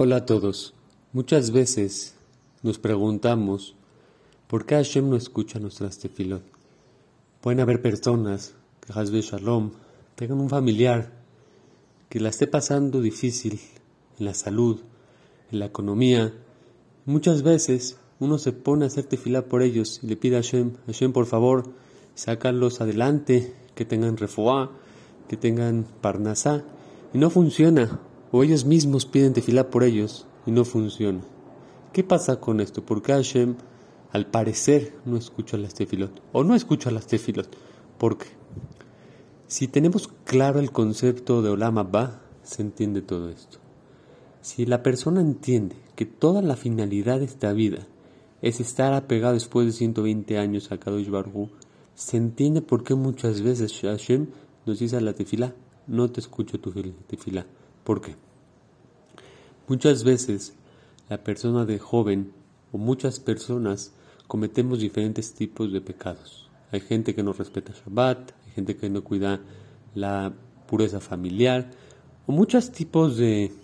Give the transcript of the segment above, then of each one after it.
Hola a todos. Muchas veces nos preguntamos por qué Hashem no escucha nuestras tefilot. Pueden haber personas que Hasbe Shalom tengan un familiar que la esté pasando difícil en la salud, en la economía. Muchas veces uno se pone a hacer tefilá por ellos y le pide a Hashem, Hashem por favor, sácalos adelante, que tengan refuá, que tengan parnasá. Y no funciona o ellos mismos piden tefilá por ellos y no funciona. ¿Qué pasa con esto? Porque Hashem, al parecer, no escucha las tefilot o no escucha las tefilot. ¿Por qué? Si tenemos claro el concepto de Olam Abba, se entiende todo esto. Si la persona entiende que toda la finalidad de esta vida es estar apegado después de 120 años a Kadosh Baruj se entiende por qué muchas veces Hashem nos dice a la tefilá, no te escucho tu tefilá. ¿Por qué? Muchas veces la persona de joven o muchas personas cometemos diferentes tipos de pecados. Hay gente que no respeta Shabbat, hay gente que no cuida la pureza familiar, o muchos tipos de,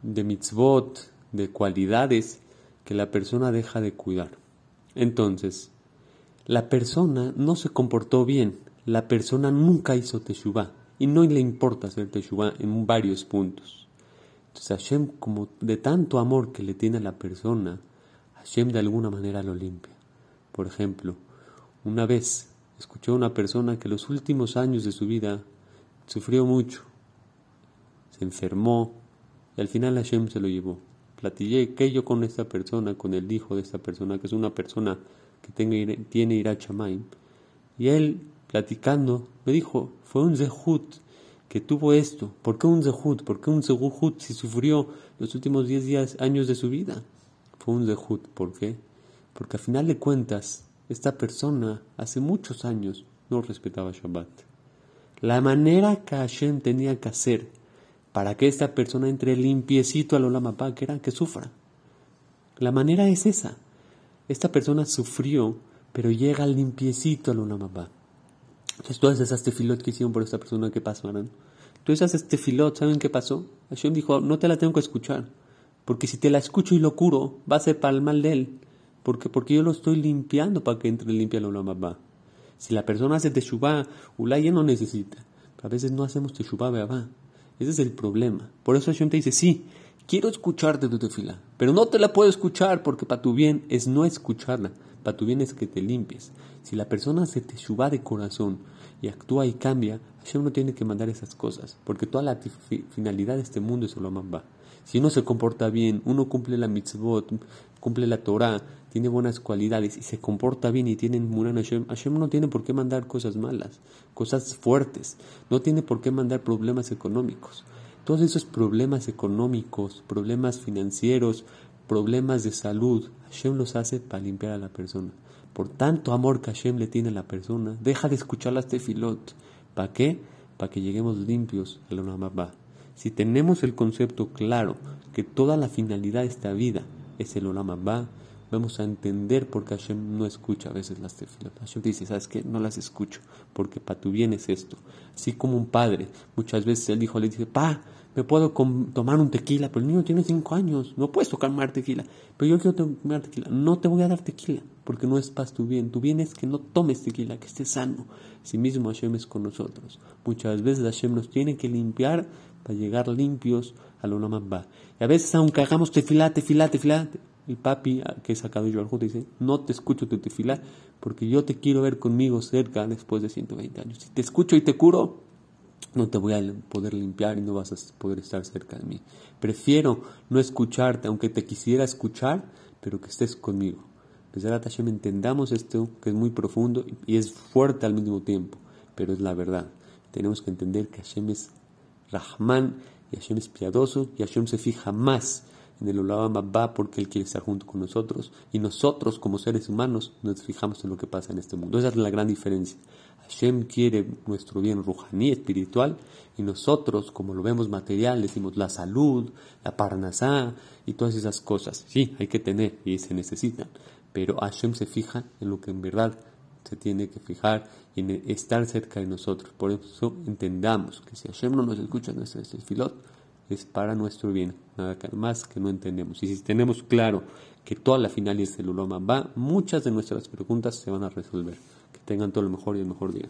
de mitzvot, de cualidades que la persona deja de cuidar. Entonces, la persona no se comportó bien, la persona nunca hizo teshuvah y no le importa hacer teshuvah en varios puntos. Entonces Hashem, como de tanto amor que le tiene a la persona, Hashem de alguna manera lo limpia. Por ejemplo, una vez escuché a una persona que los últimos años de su vida sufrió mucho, se enfermó y al final Hashem se lo llevó. Platillé que yo con esta persona, con el hijo de esta persona, que es una persona que tiene, tiene Irachamaim, y él platicando, me dijo, fue un zehut que tuvo esto. ¿Por qué un zehut? ¿Por qué un zehut si sufrió los últimos 10 días, años de su vida? Fue un zehut. ¿Por qué? Porque a final de cuentas, esta persona hace muchos años no respetaba Shabbat. La manera que Hashem tenía que hacer para que esta persona entre limpiecito al Olamapá, que era que sufra. La manera es esa. Esta persona sufrió, pero llega limpiecito al Olamapá. Entonces todas esas tefilot que hicieron por esta persona, ¿qué pasaron? Todas esas tefilot, ¿saben qué pasó? Hashem dijo, no te la tengo que escuchar, porque si te la escucho y lo curo, va a ser para el mal de él, porque, porque yo lo estoy limpiando para que entre limpia la mamá. Si la persona hace teshuvah, Ulay no necesita, a veces no hacemos teshuvah, va. Ese es el problema. Por eso Hashem te dice, sí, quiero escucharte tu tefila, pero no te la puedo escuchar porque para tu bien es no escucharla. Para tu bien es que te limpies. Si la persona se te suba de corazón y actúa y cambia, Hashem no tiene que mandar esas cosas, porque toda la finalidad de este mundo es va. Si uno se comporta bien, uno cumple la mitzvot, cumple la Torah, tiene buenas cualidades y se comporta bien y tiene Muran Hashem, Hashem no tiene por qué mandar cosas malas, cosas fuertes, no tiene por qué mandar problemas económicos. Todos esos problemas económicos, problemas financieros, problemas de salud, Hashem los hace para limpiar a la persona. Por tanto amor que Hashem le tiene a la persona, deja de escuchar las tefilot. ¿Para qué? Para que lleguemos limpios a la Olamabá. Si tenemos el concepto claro que toda la finalidad de esta vida es el Olamabá, vamos a entender por qué Hashem no escucha a veces las tefilot. Hashem dice, ¿sabes qué? No las escucho, porque para tu bien es esto. Así como un padre, muchas veces el hijo le dice, pa, me puedo tomar un tequila, pero el niño tiene cinco años, no puedes tomar tequila, pero yo quiero tomar tequila, no te voy a dar tequila, porque no es para tu bien, tu bien es que no tomes tequila, que estés sano, si mismo Hashem es con nosotros. Muchas veces Hashem nos tiene que limpiar para llegar limpios a lo va. Y a veces aunque hagamos tefilá, tefilá, tefilá, el papi que he sacado yo al dice, no te escucho tu tefilá, porque yo te quiero ver conmigo cerca después de 120 años. Si te escucho y te curo, no te voy a poder limpiar y no vas a poder estar cerca de mí. Prefiero no escucharte, aunque te quisiera escuchar, pero que estés conmigo. Pesar Hashem entendamos esto, que es muy profundo y es fuerte al mismo tiempo, pero es la verdad. Tenemos que entender que Hashem es Rahman y Hashem es piadoso y Hashem se fija más en el Olam Abba porque Él quiere estar junto con nosotros y nosotros como seres humanos nos fijamos en lo que pasa en este mundo. Esa es la gran diferencia. Hashem quiere nuestro bien rujaní, espiritual, y nosotros, como lo vemos material, decimos la salud, la parnasá y todas esas cosas. Sí, hay que tener y se necesitan, pero Hashem se fija en lo que en verdad se tiene que fijar y en estar cerca de nosotros. Por eso entendamos que si Hashem no nos escucha en nuestro filot, es para nuestro bien, nada más que no entendemos. Y si tenemos claro que toda la final es el Uloma va, muchas de nuestras preguntas se van a resolver. Tengan todo lo mejor y el mejor día.